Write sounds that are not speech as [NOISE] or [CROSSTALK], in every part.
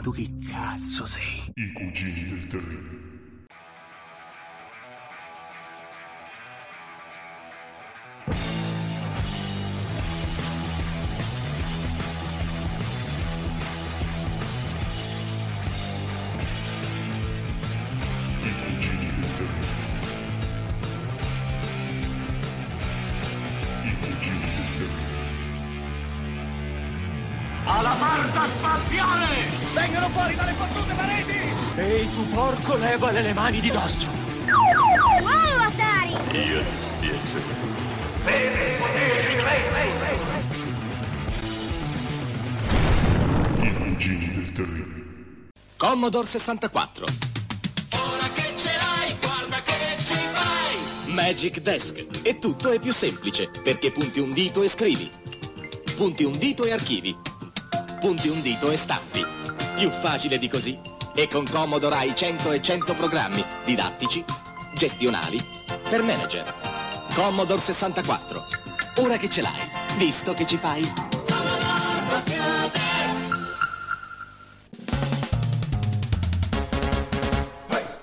Ma tu chi cazzo sei? I cugini del terribile. Levale le mani di dosso! Wow, Atari! Io ti spiego. I cugini del terribile. Commodore 64. Ora che ce l'hai, guarda che ci fai! Magic Desk. E tutto è più semplice, perché punti un dito e scrivi. Punti un dito e archivi. Punti un dito e stampi. Più facile di così. E con Commodore hai 100 e 100 programmi didattici, gestionali, per manager. Commodore 64. Ora che ce l'hai, visto che ci fai.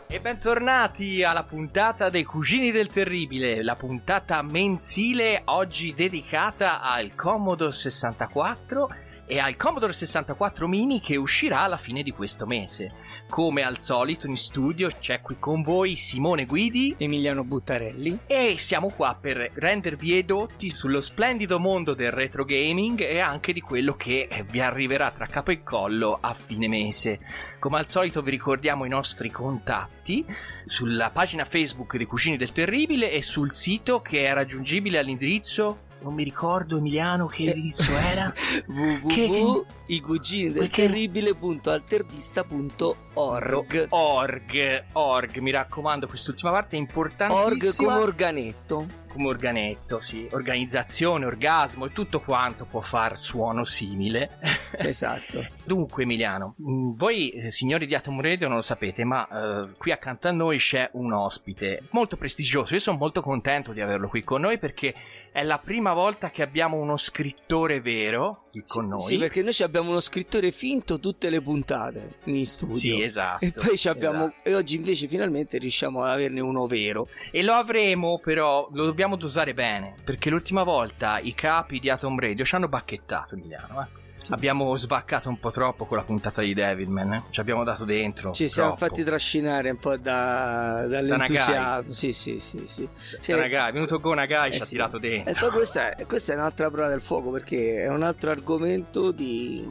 E bentornati alla puntata dei Cugini del Terribile, la puntata mensile oggi dedicata al Commodore 64 e al Commodore 64 mini che uscirà alla fine di questo mese. Come al solito in studio c'è qui con voi Simone Guidi Emiliano Buttarelli. e siamo qua per rendervi edotti sullo splendido mondo del retro gaming e anche di quello che vi arriverà tra capo e collo a fine mese. Come al solito vi ricordiamo i nostri contatti sulla pagina Facebook dei Cugini del Terribile e sul sito che è raggiungibile all'indirizzo non mi ricordo Emiliano che indirizzo era [LAUGHS] www.iguginildelterribile.altervista.org org org mi raccomando quest'ultima parte è importantissima Org come organetto. come organetto, sì, organizzazione, orgasmo e tutto quanto può far suono simile. [LAUGHS] Esatto. Dunque, Emiliano, mh, voi eh, signori di Atom Radio non lo sapete, ma eh, qui accanto a noi c'è un ospite molto prestigioso. Io sono molto contento di averlo qui con noi perché è la prima volta che abbiamo uno scrittore vero qui con noi. Sì, perché noi ci abbiamo uno scrittore finto tutte le puntate in studio. Sì, esatto. E poi ci abbiamo esatto. e oggi invece finalmente riusciamo ad averne uno vero. E lo avremo, però, lo dobbiamo dosare bene. Perché l'ultima volta i capi di Atom Radio ci hanno bacchettato, Emiliano. eh. Abbiamo svaccato un po' troppo con la puntata di Devilman. Eh? Ci abbiamo dato dentro. Ci siamo troppo. fatti trascinare un po' da, dall'entusiasmo. Sì, sì, sì, sì. Sì. Nagai, è venuto con Nagai, Eh ci ha sì. tirato dentro. E poi questa è, questa è un'altra prova del fuoco perché è un altro argomento di,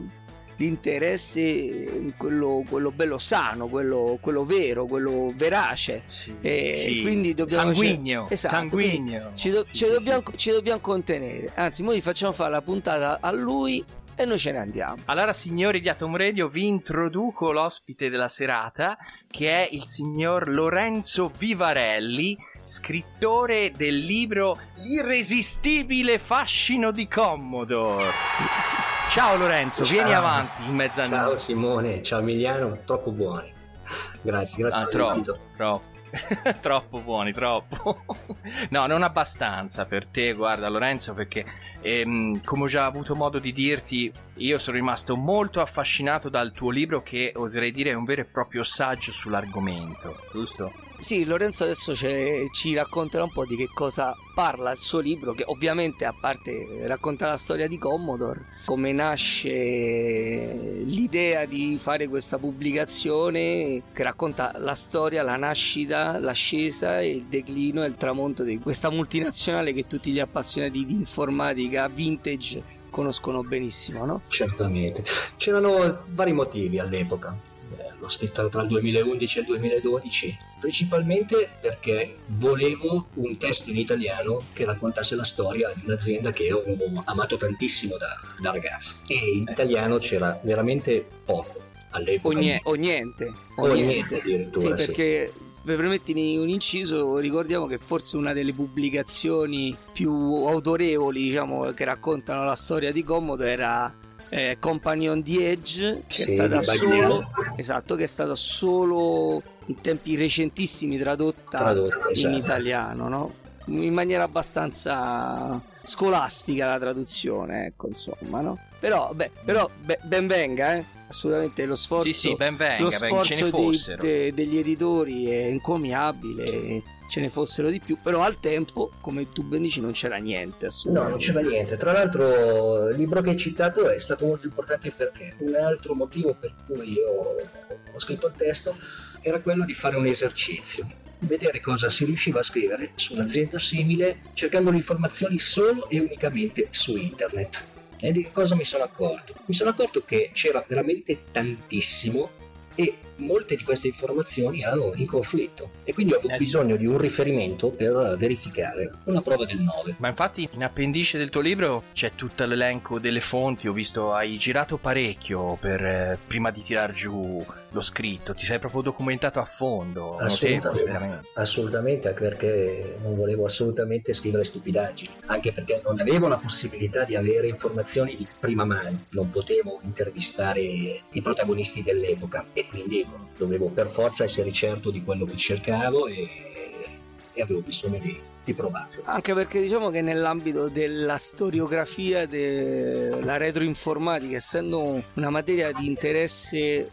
di interesse, quello, quello bello sano, quello, quello vero, quello verace. Sì, E sì. quindi dobbiamo sanguigno, Esatto, sanguigno. Ci, do- Sì, ci dobbiamo, ci dobbiamo contenere. Anzi, noi facciamo fare la puntata a lui e noi ce ne andiamo. Allora, signori di Atom Radio, vi introduco l'ospite della serata, che è il signor Lorenzo Vivarelli, scrittore del libro L'irresistibile fascino di Commodore. Ciao Lorenzo, Ciao. vieni avanti in mezzo a Ciao noi. Simone, ciao Emiliano, troppo buoni. Grazie, grazie Ah, troppo, troppo. [LAUGHS] troppo buoni, troppo. [LAUGHS] no, non abbastanza per te, guarda Lorenzo, perché ehm, come ho già avuto modo di dirti, io sono rimasto molto affascinato dal tuo libro che oserei dire è un vero e proprio saggio sull'argomento, giusto? Sì, Lorenzo adesso ci racconterà un po' di che cosa parla il suo libro, che ovviamente a parte racconta la storia di Commodore, come nasce l'idea di fare questa pubblicazione che racconta la storia, la nascita, l'ascesa, il declino e il tramonto di questa multinazionale che tutti gli appassionati di informatica vintage conoscono benissimo, no? Certamente. C'erano vari motivi all'epoca. L'ho scritta tra il 2011 e il 2012, principalmente perché volevo un testo in italiano che raccontasse la storia di un'azienda che ho amato tantissimo da, da ragazzo. E in italiano c'era veramente poco. all'epoca. O, nie- o niente. O niente Sì, addirittura, sì. perché permettimi un inciso, ricordiamo che forse una delle pubblicazioni più autorevoli, diciamo, che raccontano la storia di Commodore era eh, Company on the Edge, che è Sì, stata di solo. Esatto, che è stata solo in tempi recentissimi tradotta, Tradotta, in esatto. italiano, no? In maniera abbastanza scolastica la traduzione, ecco, insomma, no? Però, beh, però be- ben venga, eh? Assolutamente lo sforzo Sì, sì, ben venga, lo sforzo dei- de- degli editori è encomiabile, ce ne fossero di più, però al tempo, come tu ben dici, non c'era niente No, non c'era niente. Tra l'altro, il libro che hai citato è stato molto importante perché un altro motivo per cui io ho scritto il testo era quello di fare un esercizio, vedere cosa si riusciva a scrivere su un'azienda simile cercando le informazioni solo e unicamente su internet. E di cosa mi sono accorto? Mi sono accorto che c'era veramente tantissimo e molte di queste informazioni erano in conflitto e quindi ho avuto Eh sì. bisogno di un riferimento per verificare una prova del 9. Ma infatti in appendice del tuo libro c'è tutto l'elenco delle fonti, ho visto hai girato parecchio per, eh, prima di tirar giù lo scritto, ti sei proprio documentato a fondo, Assolutamente, assolutamente, anche perché non volevo assolutamente scrivere stupidaggini, anche perché non avevo la possibilità di avere informazioni di prima mano, non potevo intervistare i protagonisti dell'epoca e quindi dovevo per forza essere certo di quello che cercavo e, e avevo bisogno di, di provarlo. Anche perché diciamo che nell'ambito della storiografia della retroinformatica, essendo una materia di interesse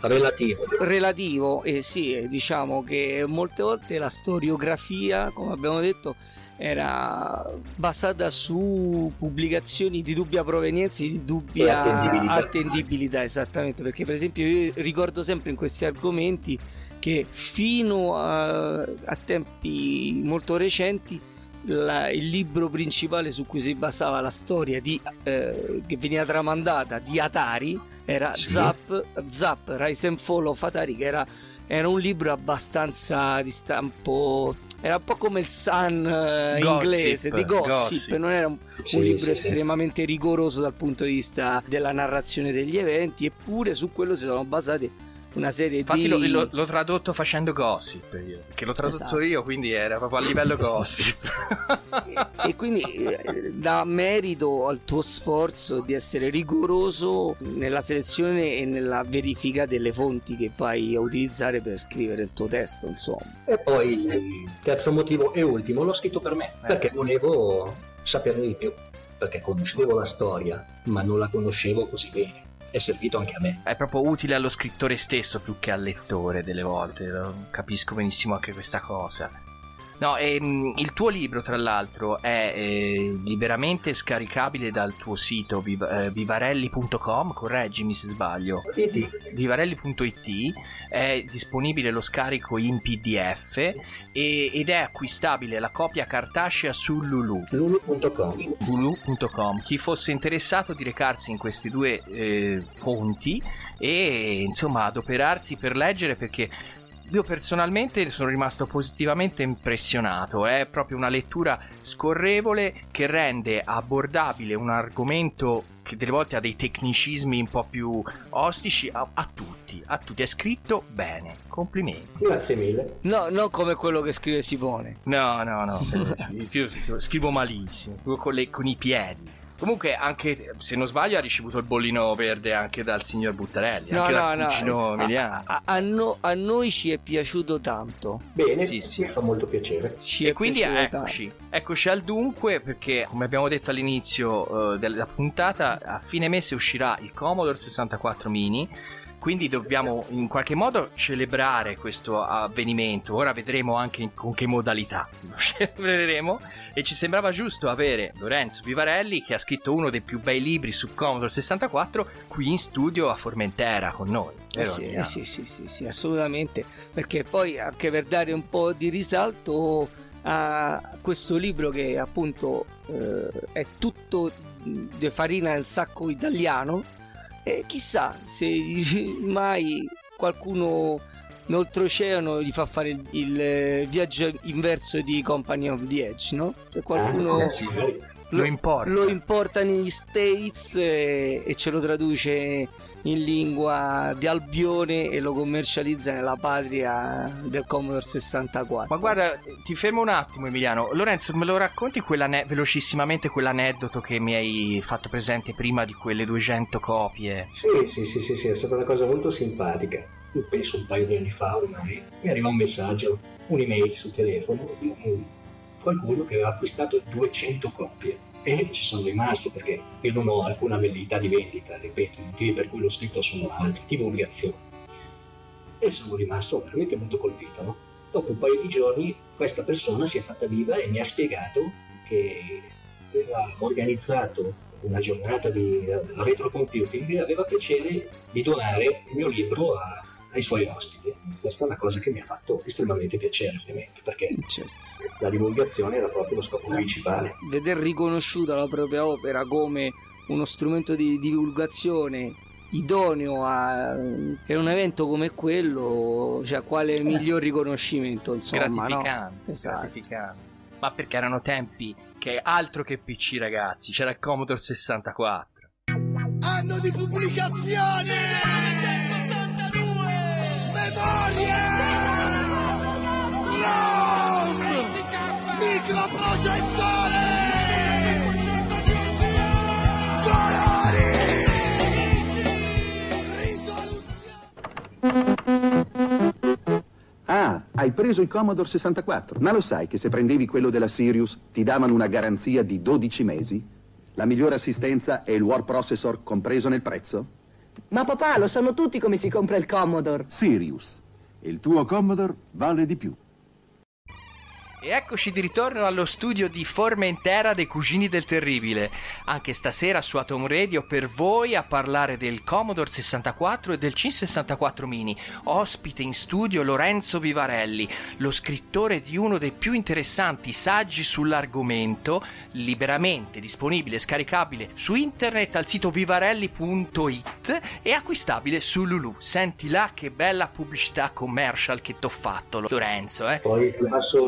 Relativo. relativo, e sì, eh, diciamo che molte volte la storiografia, come abbiamo detto, era basata su pubblicazioni di dubbia provenienza e di dubbia E attendibilità. attendibilità, esattamente, perché per esempio io ricordo sempre in questi argomenti che fino a, a tempi molto recenti la- il libro principale su cui si basava la storia di, eh, che veniva tramandata di Atari era Sì. Zap, Zap Rise and Fall of Atari che era, era un libro abbastanza di stampo era un po' come il Sun eh, Gossip, inglese di gossip, gossip. non era un, Sì, un libro sì, sì. estremamente rigoroso dal punto di vista della narrazione degli eventi eppure su quello si sono basati una serie Infatti di l'ho, l'ho- l'ho tradotto facendo gossip io, che l'ho tradotto Esatto. io, quindi era proprio a livello [LAUGHS] gossip. e quindi eh, dà merito al tuo sforzo di essere rigoroso nella selezione e nella verifica delle fonti che vai a utilizzare per scrivere il tuo testo, insomma. E poi il terzo motivo e ultimo l'ho scritto per me, perché volevo saperne di più, perché conoscevo la storia, ma non la conoscevo così bene. È servito anche a me. È proprio utile allo scrittore stesso più che al lettore delle volte, capisco benissimo anche questa cosa. No, ehm, il tuo libro, tra l'altro, è eh, liberamente scaricabile dal tuo sito viv- eh, vivarelli.com, correggimi se sbaglio. Vedi, vivarelli.it è disponibile lo scarico in PDF e- ed è acquistabile la copia cartacea su Lulu lulu.com. Hulu.com. Chi fosse interessato di recarsi in queste due eh, fonti e insomma adoperarsi per leggere perché io personalmente sono rimasto positivamente impressionato, è proprio una lettura scorrevole che rende abbordabile un argomento che delle volte ha dei tecnicismi un po' più ostici a, a tutti, a tutti, è scritto bene, complimenti. Grazie mille. No, non come quello che scrive Simone. No, no, no, io scrivo malissimo, scrivo con, le- con i piedi. Comunque, anche se non sbaglio, ha ricevuto il bollino verde anche dal signor Buttarelli, No, anche no, dal no. cugino A, Emiliano. a- a no- a noi ci è piaciuto tanto. Bene, Sì, sì. mi fa molto piacere. Ci E quindi eccoci, eccoci al dunque, perché come abbiamo detto all'inizio eh, della puntata, a fine mese uscirà il Commodore 64 mini. Quindi dobbiamo in qualche modo celebrare questo avvenimento. Ora vedremo anche in- con che modalità lo [LAUGHS] celebreremo. E ci sembrava giusto avere Lorenzo Vivarelli, che ha scritto uno dei più bei libri su Commodore 64, qui in studio a Formentera con noi. Eh sì, eh sì, sì, sì, sì, assolutamente. Perché poi anche per dare un po' di risalto a questo libro che appunto eh, è tutto di farina nel sacco italiano, e chissà se [LAUGHS] mai qualcuno oltreoceano gli fa fare il, il viaggio inverso di Company of the Edge, no? Se qualcuno... Ah, sì. Lo importa. lo importa negli States e, e ce lo traduce in lingua di Albione e lo commercializza nella patria del Commodore 64. Ma guarda, ti fermo un attimo Emiliano. Lorenzo, me lo racconti quell'ane- velocissimamente quell'aneddoto che mi hai fatto presente prima di quelle 200 copie? Sì, sì, sì, sì, sì, è stata una cosa molto simpatica. Penso un paio di anni fa ormai, mi arriva un messaggio, un'email sul telefono di un- qualcuno che aveva acquistato 200 copie. E ci sono rimasto perché io non ho alcuna velleità di vendita, ripeto, i motivi per cui l'ho scritto sono altri, divulgazione. E sono rimasto veramente molto colpito, no? Dopo un paio di giorni questa persona si è fatta viva e mi ha spiegato che aveva organizzato una giornata di eh, retro computing e aveva piacere di donare il mio libro a- ai suoi ospiti. Questa è una cosa che mi ha fatto estremamente piacere, ovviamente, perché Certo. la divulgazione era proprio lo scopo principale. Veder riconosciuta la propria opera come uno strumento di divulgazione idoneo a in un evento come quello, cioè quale miglior riconoscimento, insomma, no? gratificante, Esatto. gratificante. Ma perché erano tempi che altro che PC ragazzi, c'era il Commodore 64. Anno di pubblicazione! Memoria! ROM! Microprocessore! Ah, hai preso il Commodore 64, ma lo sai che se prendevi quello della Sirius ti davano una garanzia di 12 mesi? La migliore assistenza e il War Processor compreso nel prezzo? Ma papà, lo sanno tutti come si compra il Commodore. Sirius. Il tuo Commodore vale di più. E eccoci di ritorno allo studio di Formentera dei Cugini del Terribile. Anche stasera su Atom Radio per voi a parlare del Commodore 64 e del C64 Mini. Ospite in studio Lorenzo Vivarelli, lo scrittore di uno dei più interessanti saggi sull'argomento, liberamente disponibile e scaricabile su internet al sito vivarelli.it e acquistabile su Lulu. Senti là che bella pubblicità commercial che t'ho fatto, Lorenzo, eh? Poi ti passo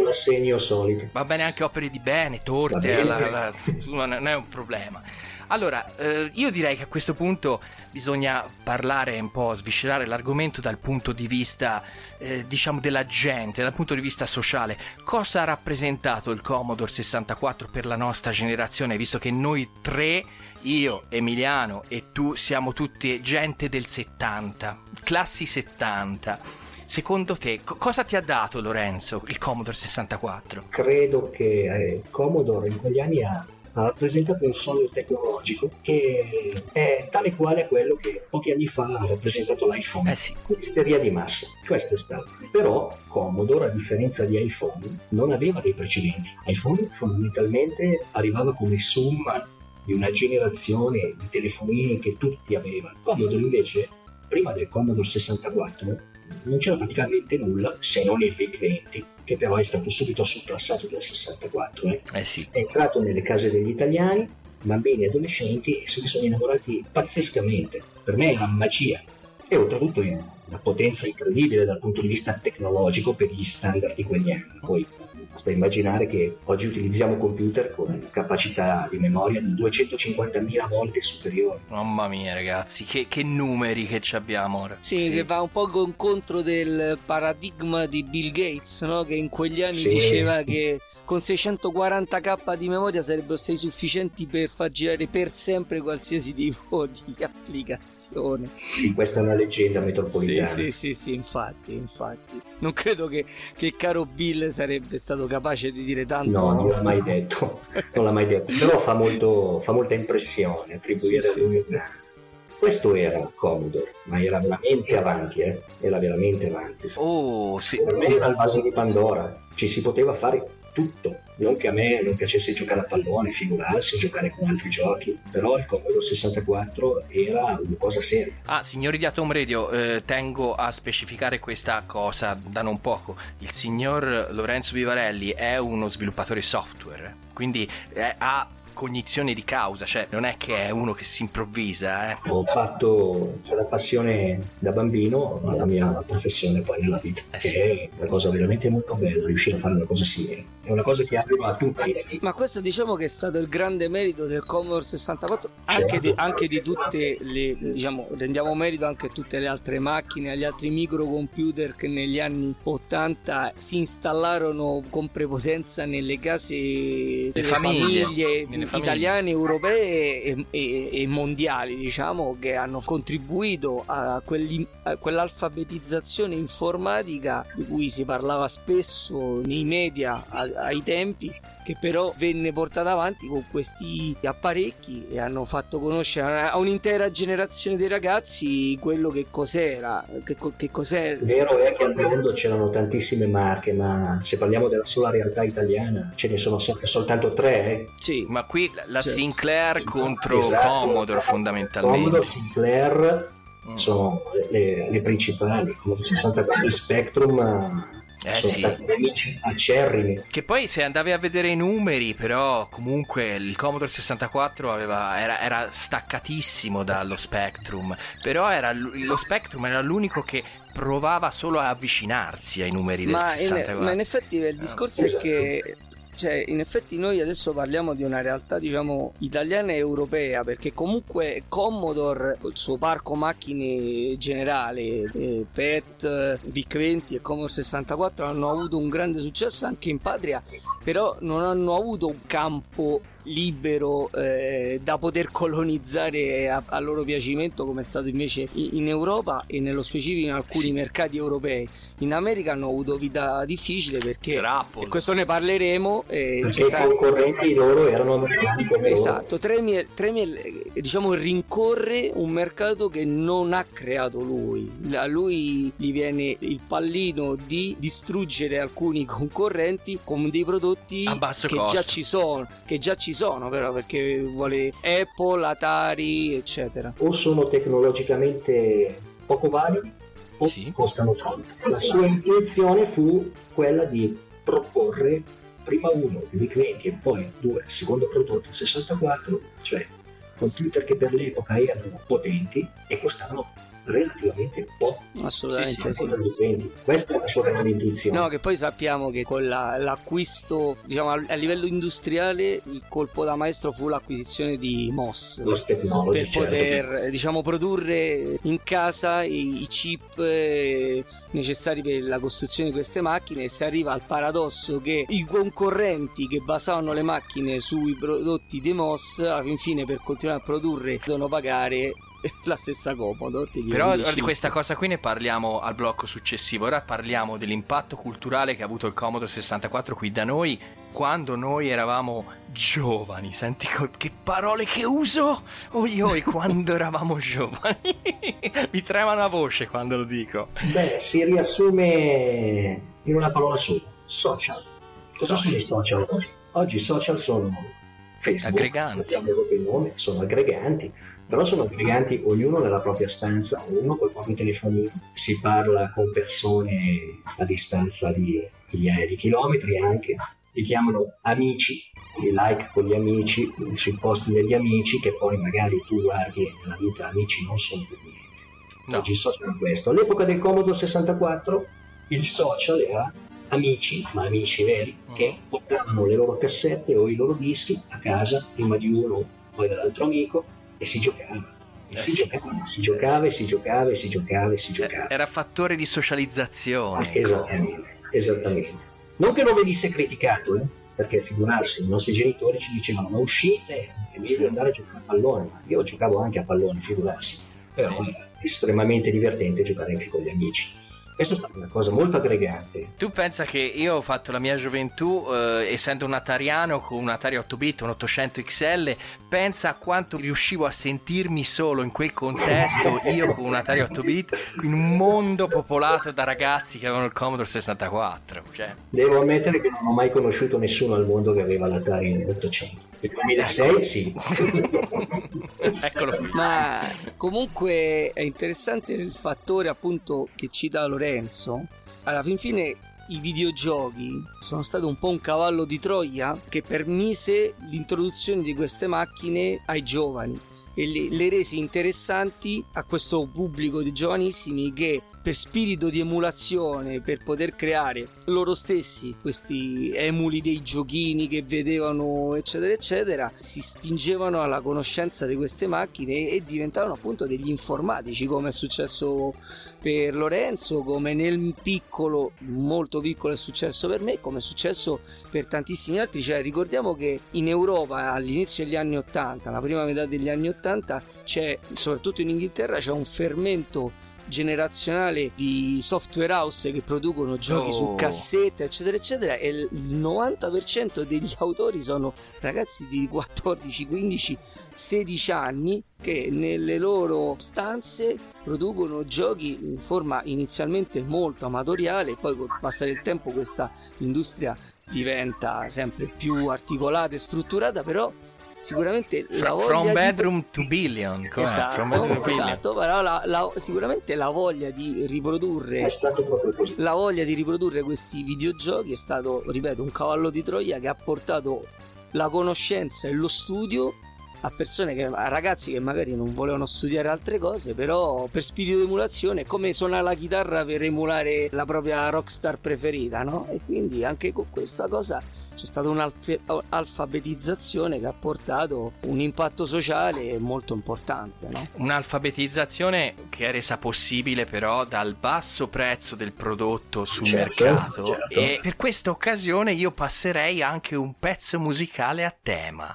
l'assegno solito. Va bene anche opere di bene, torte, bene. la- la- non è un problema. Allora, eh, io direi che a questo punto bisogna parlare un po', sviscerare l'argomento dal punto di vista, eh, diciamo, della gente, dal punto di vista sociale. Cosa ha rappresentato il Commodore 64 per la nostra generazione, visto che noi tre, io, Emiliano e tu, siamo tutti gente del 70, classi 70. Secondo te, co- cosa ti ha dato Lorenzo il Commodore 64? Credo che eh, Commodore in quegli anni ha, ha rappresentato un sogno tecnologico che è tale quale quello che pochi anni fa ha rappresentato l'iPhone. Eh sì. Un'isteria di massa, questo è stato. Però Commodore, a differenza di iPhone, non aveva dei precedenti. iPhone fondamentalmente arrivava come somma di una generazione di telefonini che tutti avevano. Commodore invece, prima del Commodore 64, non c'era praticamente nulla se non il VIC-20, che però è stato subito surclassato dal 64. eh. Eh sì. È entrato nelle case degli italiani, bambini e adolescenti, e se ne sono innamorati pazzescamente. Per me era magia. E oltretutto è una potenza incredibile dal punto di vista tecnologico per gli standard di quegli anni. Poi basta immaginare che oggi utilizziamo computer con capacità di memoria di 250.000 volte superiori. Mamma mia, ragazzi, che, che numeri che ci abbiamo ora. Sì, che va un po' con- contro del paradigma di Bill Gates, no? che in quegli anni Sì. diceva che con 640k di memoria sarebbero stati sufficienti per far girare per sempre qualsiasi tipo di [LAUGHS] applicazione. Sì, questa è una leggenda Sì, metropolitana. sì, sì, sì, infatti, infatti. Non credo che, che il caro Bill sarebbe stato capace di dire tanto. No, non l'ha mai detto, non l'ha mai detto, però fa, molto, fa molta impressione attribuire Sì, sì. a lui. un- Questo era Commodore, ma era veramente avanti, eh? era veramente avanti. Oh, sì. Per me era il vaso di Pandora, ci si poteva fare tutto. Non che a me non piacesse giocare a pallone, figurarsi, giocare con altri giochi, però il Commodore 64 era una cosa seria. Ah, signori di Atom Radio, eh, tengo a specificare questa cosa da non poco. Il signor Lorenzo Vivarelli è uno sviluppatore software, quindi eh, ha cognizione di causa, cioè non è che è uno che si improvvisa, eh. Ho fatto la passione da bambino alla mia professione poi nella vita, Eh che sì. è una cosa veramente molto bella riuscire a fare una cosa simile. È una cosa che arriva a tutti. Ma questo diciamo che è stato il grande merito del Commodore 64, anche di, anche di tutte le, diciamo, rendiamo merito anche a tutte le altre macchine, agli altri microcomputer che negli anni 80 si installarono con prepotenza nelle case delle famiglie, famiglie. Italiane, europee e, e- e mondiali, diciamo, che hanno contribuito a, a quell'alfabetizzazione informatica di cui si parlava spesso nei media a- ai tempi che però venne portata avanti con questi apparecchi e hanno fatto conoscere a un'intera generazione di ragazzi quello che cos'era, che, che cos'è Vero è che al mondo c'erano tantissime marche, ma se parliamo della sola realtà italiana ce ne sono sempre soltanto tre. eh. Sì, Ma qui la- Certo. Sinclair contro Esatto. Commodore fondamentalmente. Commodore, Sinclair Mm. sono le, le- le principali, Commodore 64 e Spectrum eh, sono sì. stati nemici acerrimi. Che poi se andavi a vedere i numeri, però comunque il Commodore 64 aveva- era, era staccatissimo dallo Spectrum, però era l- lo Spectrum era l'unico che provava solo a avvicinarsi ai numeri del ma in, 64. ma in effetti il discorso Esatto. è che cioè, in effetti noi adesso parliamo di una realtà diciamo italiana e europea perché comunque Commodore il suo parco macchine generale eh, PET, VIC-20 e Commodore 64 hanno avuto un grande successo anche in patria però non hanno avuto un campo libero eh, da poter colonizzare a, a loro piacimento come è stato invece in, in Europa e nello specifico in alcuni Sì. mercati europei in America hanno avuto vita difficile perché Per Apple. e questo ne parleremo eh, Perché ci i sta- concorrenti loro erano americani come loro. Esatto, Tremiel, Tremiel, diciamo rincorre un mercato che non ha creato lui. A lui gli viene il pallino di distruggere alcuni concorrenti con dei prodotti A basso che costo. già ci sono, che già ci sono però perché vuole Apple, Atari, eccetera. O sono tecnologicamente poco validi o Sì. costano troppo. La sua intenzione fu quella di proporre prima uno, il VIC-20 e poi due, il secondo prodotto, il 64, cioè computer che per l'epoca erano potenti e costavano relativamente poco Assolutamente sì. VIC-20. Questa è la sua grande intuizione. No, che poi sappiamo che con la- l'acquisto, diciamo a, a livello industriale, il colpo da maestro fu l'acquisizione di MOS. Los Technology, per certo, poter eh, diciamo produrre in casa i, i chip eh, necessari per la costruzione di queste macchine e si arriva al paradosso che i concorrenti che basavano le macchine sui prodotti di MOS alla fin fine per continuare a produrre devono pagare [LAUGHS] la stessa Commodore Però di questa cosa qui ne parliamo al blocco successivo. Ora parliamo dell'impatto culturale che ha avuto il Commodore 64 qui da noi quando noi eravamo giovani. Senti che parole che uso! Oi oi, quando [LAUGHS] eravamo giovani. [LAUGHS] Mi trema la voce quando lo dico. Beh, si riassume in una parola sola, social. Cosa sono i social oggi? Oggi i social sono Facebook, Aggreganti. proprio il nome, sono aggreganti, però sono aggreganti ognuno nella propria stanza, ognuno col proprio telefonino, si parla con persone a distanza di migliaia di chilometri anche, li chiamano amici, i like con gli amici, sui posti degli amici che poi magari tu guardi e nella vita amici non sono per niente. No. Oggi social è questo. All'epoca del Commodore 64 il social era amici, ma amici veri, che portavano le loro cassette o i loro dischi a casa, prima di uno, poi dell'altro amico, e si giocava. E Eh si sì. giocava, si giocava, e si giocava, e si giocava, e si giocava. Era fattore di socializzazione. ecco. Esattamente, esattamente. Non che non venisse criticato, eh, perché figurarsi, i nostri genitori ci dicevano ma uscite, è meglio andare a giocare a pallone, ma io giocavo anche a pallone, figurarsi, però era estremamente divertente giocare anche con gli amici. Questa è stata una cosa molto aggregante. Tu pensa che io ho fatto la mia gioventù, eh, essendo un atariano con un Atari 8 bit, un 800 XL, pensa a quanto riuscivo a sentirmi solo in quel contesto, [LAUGHS] io con un Atari 8 bit, in un mondo popolato da ragazzi che avevano il Commodore 64. Cioè, Devo ammettere che non ho mai conosciuto nessuno al mondo che aveva l'Atari 800. Nel 2006 sì. [LAUGHS] eccolo qui. Ma comunque è interessante il fattore appunto che cita Lorenzo. Alla fin fine i videogiochi sono stati un po' un cavallo di Troia che permise l'introduzione di queste macchine ai giovani e le, le rese interessanti a questo pubblico di giovanissimi che per spirito di emulazione, per poter creare loro stessi questi emuli dei giochini che vedevano, eccetera, eccetera, si spingevano alla conoscenza di queste macchine e diventavano appunto degli informatici, come è successo per Lorenzo, come nel piccolo, molto piccolo è successo per me, come è successo per tantissimi altri. Cioè, ricordiamo che in Europa all'inizio degli anni 80, la prima metà degli anni 80, c'è, soprattutto in Inghilterra, c'è un fermento generazionale di software house che producono giochi Oh. su cassette eccetera eccetera e il 90% degli autori sono ragazzi di 14 15 16 anni che nelle loro stanze producono giochi in forma inizialmente molto amatoriale poi col passare del tempo questa industria diventa sempre più articolata e strutturata però sicuramente la From, voglia from di- bedroom to billion. com'è? Esatto, From bedroom to billion. esatto, però la- la- sicuramente la voglia di riprodurre È stato proprio così. la voglia di riprodurre questi videogiochi è stato, ripeto, un cavallo di Troia che ha portato la conoscenza e lo studio a persone che, a ragazzi che magari non volevano studiare altre cose, però per spirito di emulazione è come suonare la chitarra per emulare la propria rockstar preferita, no? E quindi anche con questa cosa c'è stata un'alfabetizzazione che ha portato un impatto sociale molto importante, no? Un'alfabetizzazione che è resa possibile però dal basso prezzo del prodotto sul Certo, mercato certo. e per questa occasione io passerei anche un pezzo musicale a tema.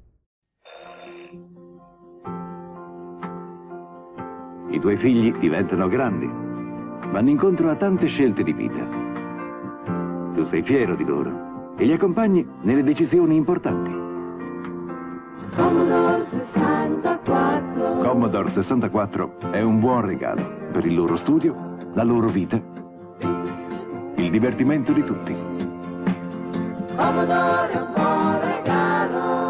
I tuoi figli diventano grandi, vanno incontro a tante scelte di vita. Tu sei fiero di loro e li accompagni nelle decisioni importanti. Commodore 64. Commodore 64 è un buon regalo per il loro studio, la loro vita, il divertimento di tutti. Commodore è un buon regalo.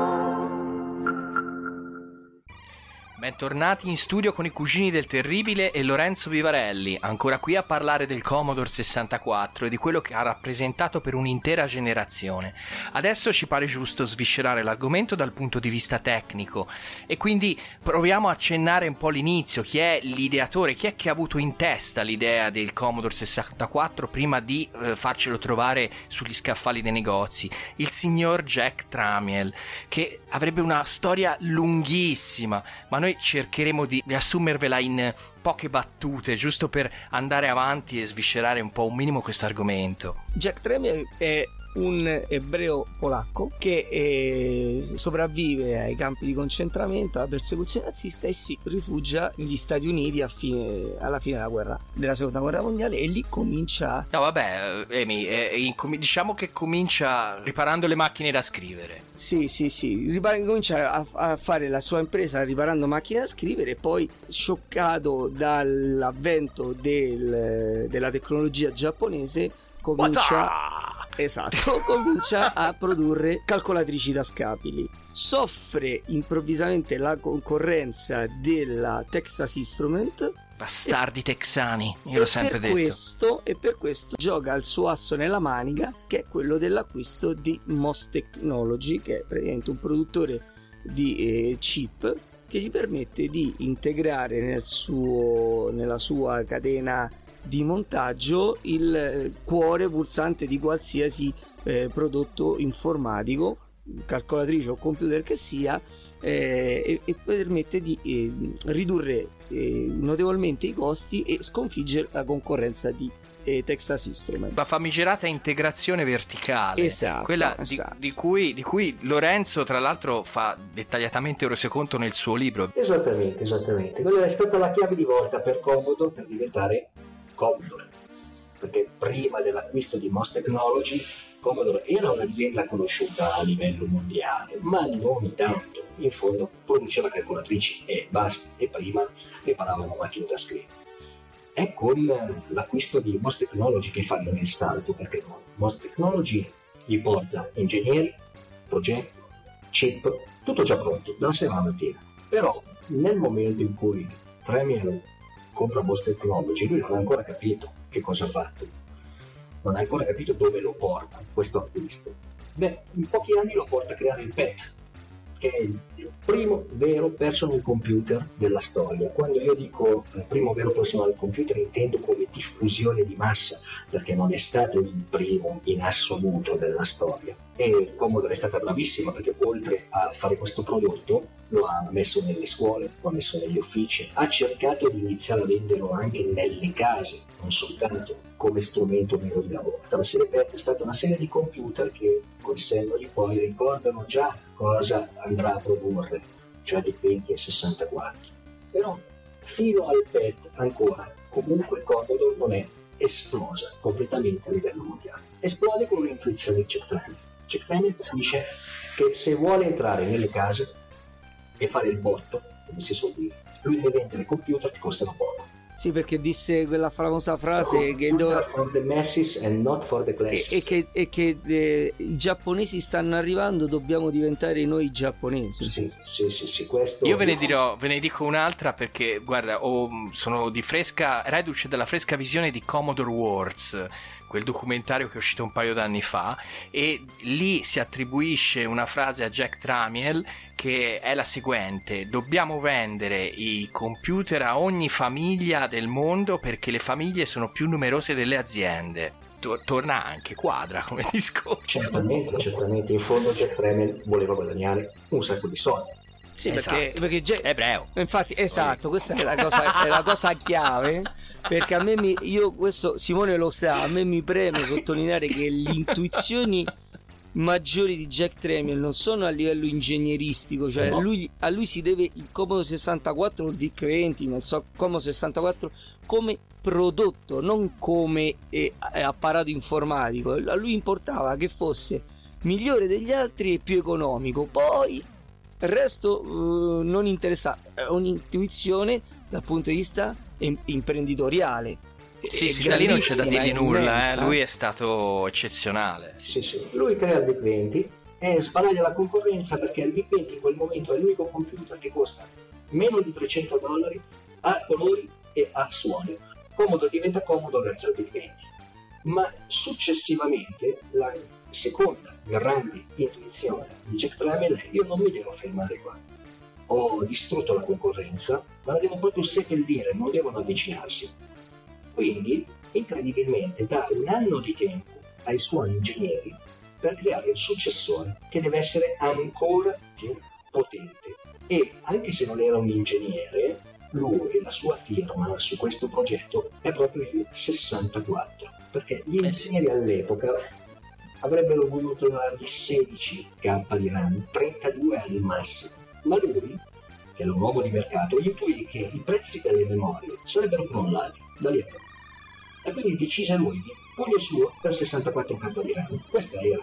Bentornati in studio con i cugini del Terribile e Lorenzo Vivarelli, ancora qui a parlare del Commodore 64 e di quello che ha rappresentato per un'intera generazione. Adesso ci pare giusto sviscerare l'argomento dal punto di vista tecnico e quindi proviamo a accennare un po' l'inizio, chi è l'ideatore, chi è che ha avuto in testa l'idea del Commodore 64 prima di eh, farcelo trovare sugli scaffali dei negozi, il signor Jack Tramiel, che avrebbe una storia lunghissima, ma noi cercheremo di riassumervela in poche battute, giusto per andare avanti e sviscerare un po' un minimo questo argomento. Jack Tremier è un ebreo polacco che eh, sopravvive ai campi di concentramento, alla persecuzione nazista e si rifugia negli Stati Uniti fine- alla fine della guerra della seconda guerra mondiale e lì comincia No, vabbè, eh, Amy, eh, incomi- diciamo che comincia riparando le macchine da scrivere. Sì, sì, sì, Ripar- comincia a, a fare la sua impresa riparando macchine da scrivere e poi scioccato dall'avvento del- della tecnologia giapponese comincia, esatto, [LAUGHS] comincia a produrre calcolatrici tascabili. Soffre improvvisamente la concorrenza della Texas Instrument Bastardi texani, io l'ho sempre per detto. Questo, e per questo gioca il suo asso nella manica, che è quello dell'acquisto di Moss Technology, che è praticamente un produttore di eh, chip che gli permette di integrare nel suo, nella sua catena di montaggio il eh, cuore pulsante di qualsiasi eh, prodotto informatico, calcolatrice o computer che sia, eh, e, e permette di eh, ridurre eh, notevolmente i costi e sconfiggere la concorrenza di eh, Texas Instruments. La famigerata integrazione verticale, Esatto, quella di- esatto. Di, cui, di cui Lorenzo, tra l'altro, fa dettagliatamente ora secondo nel suo libro. Esattamente, esattamente. Quella è stata la chiave di volta per Commodore per diventare Commodore. Perché prima dell'acquisto di Moss Technology, Commodore era un'azienda conosciuta a livello mondiale, ma non tanto. In fondo produceva calcolatrici e basta, e prima riparavano macchine da scrivere. È con l'acquisto di Moss Technology che fanno il salto, perché Moss Technology gli porta ingegneri, progetti, chip, tutto già pronto, dalla sera alla mattina. Però nel momento in cui Tramiel compra Moss Technology, lui non ha ancora capito che cosa ha fatto, non ha ancora capito dove lo porta questo acquisto. Beh, in pochi anni lo porta a creare il PET, che è il primo vero personal computer della storia. Quando io dico eh, primo vero personal computer intendo come diffusione di massa, perché non è stato il primo in assoluto della storia. E Commodore è stata bravissima perché oltre a fare questo prodotto lo ha messo nelle scuole, lo ha messo negli uffici, ha cercato di iniziare a venderlo anche nelle case, non soltanto come strumento vero di lavoro. La serie PET è stata una serie di computer che col senno di poi ricordano già cosa andrà a produrre, cioè di 20 e 64. Però fino al PET ancora comunque Commodore non è esplosa completamente a livello mondiale. Esplode con un'intuizione di Jack Tramiel. Jack Tramiel dice che se vuole entrare nelle case e fare il botto, come si suol dire, lui deve vendere computer che costano poco. Sì, perché disse quella famosa frase che do- Computer for the masses and not for the e, classes. e che, e che, eh, i giapponesi stanno arrivando, dobbiamo diventare noi giapponesi. Sì, sì, sì, sì, questo Io ve ne, dirò, ve ne dico un'altra perché, guarda, ho- sono di fresca, reduce dalla fresca visione di Commodore Wars, quel documentario che è uscito un paio d'anni fa, e lì si attribuisce una frase a Jack Tramiel che è la seguente: Dobbiamo vendere i computer a ogni famiglia del mondo perché le famiglie sono più numerose delle aziende. Tor- torna anche quadra come [LAUGHS] discorso. Certamente, certamente, in fondo Jack Tramiel voleva guadagnare un sacco di soldi. Sì, Esatto. perché, perché Jack- Ebreo. Infatti, esatto, questa è la cosa, è la cosa [LAUGHS] chiave. Perché a me, mi, io questo Simone lo sa, a me mi preme sottolineare che le intuizioni maggiori di Jack Tramiel non sono a livello ingegneristico, cioè No. lui- a lui si deve il Comodo 64 o il DIC 20, non so, Comodo 64 come prodotto, non come eh, apparato informatico. A lui importava che fosse migliore degli altri e più economico. Poi il resto eh, non interessa, è un'intuizione dal punto di vista im- imprenditoriale. Sì, sì, da lì non c'è da dirgli nulla, eh. lui è stato eccezionale. Sì, sì. Lui crea il Big 20 e sbaraglia la concorrenza perché il Big 20 in quel momento è l'unico computer che costa meno di 300 dollari, ha colori e ha suoni. Comodo diventa comodo grazie al Big 20. Ma successivamente la seconda grande intuizione di Jack Tramiel è io non mi devo fermare qua. Ho distrutto la concorrenza, ma la devo proprio seppellire, non devono avvicinarsi. Quindi, incredibilmente, dà un anno di tempo ai suoi ingegneri per creare il successore che deve essere ancora più potente. E anche se non era un ingegnere, lui, la sua firma su questo progetto è proprio il 64, perché gli ingegneri all'epoca avrebbero voluto dargli 16k di RAM, 32 al massimo, ma lui, che era un uomo di mercato, intuì che i prezzi delle memorie sarebbero crollati da lì a poco. E quindi decise lui di pugno suo per 64k di RAM. Questa era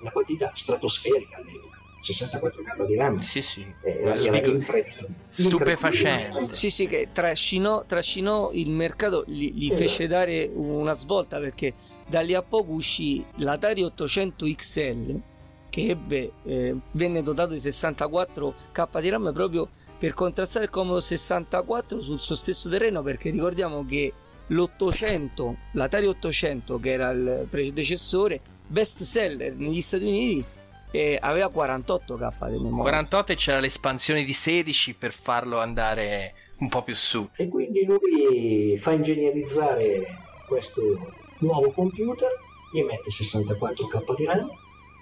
una quantità stratosferica all'epoca. 64k di RAM. Sì, sì. Era, era impre- stupefacente. Sì, sì, che trascinò, trascinò il mercato, gli, gli Esatto. fece dare una svolta perché da lì a poco uscì l'Atari 800 XL che ebbe, eh, venne dotato di 64k di RAM proprio per contrastare il Commodore 64 sul suo stesso terreno perché ricordiamo che l'800, l'Atari 800 che era il predecessore, best seller negli Stati Uniti e aveva 48k di memoria. 48 e c'era l'espansione di 16 per farlo andare un po' più su. E quindi lui fa ingegnerizzare questo nuovo computer, gli mette 64k di RAM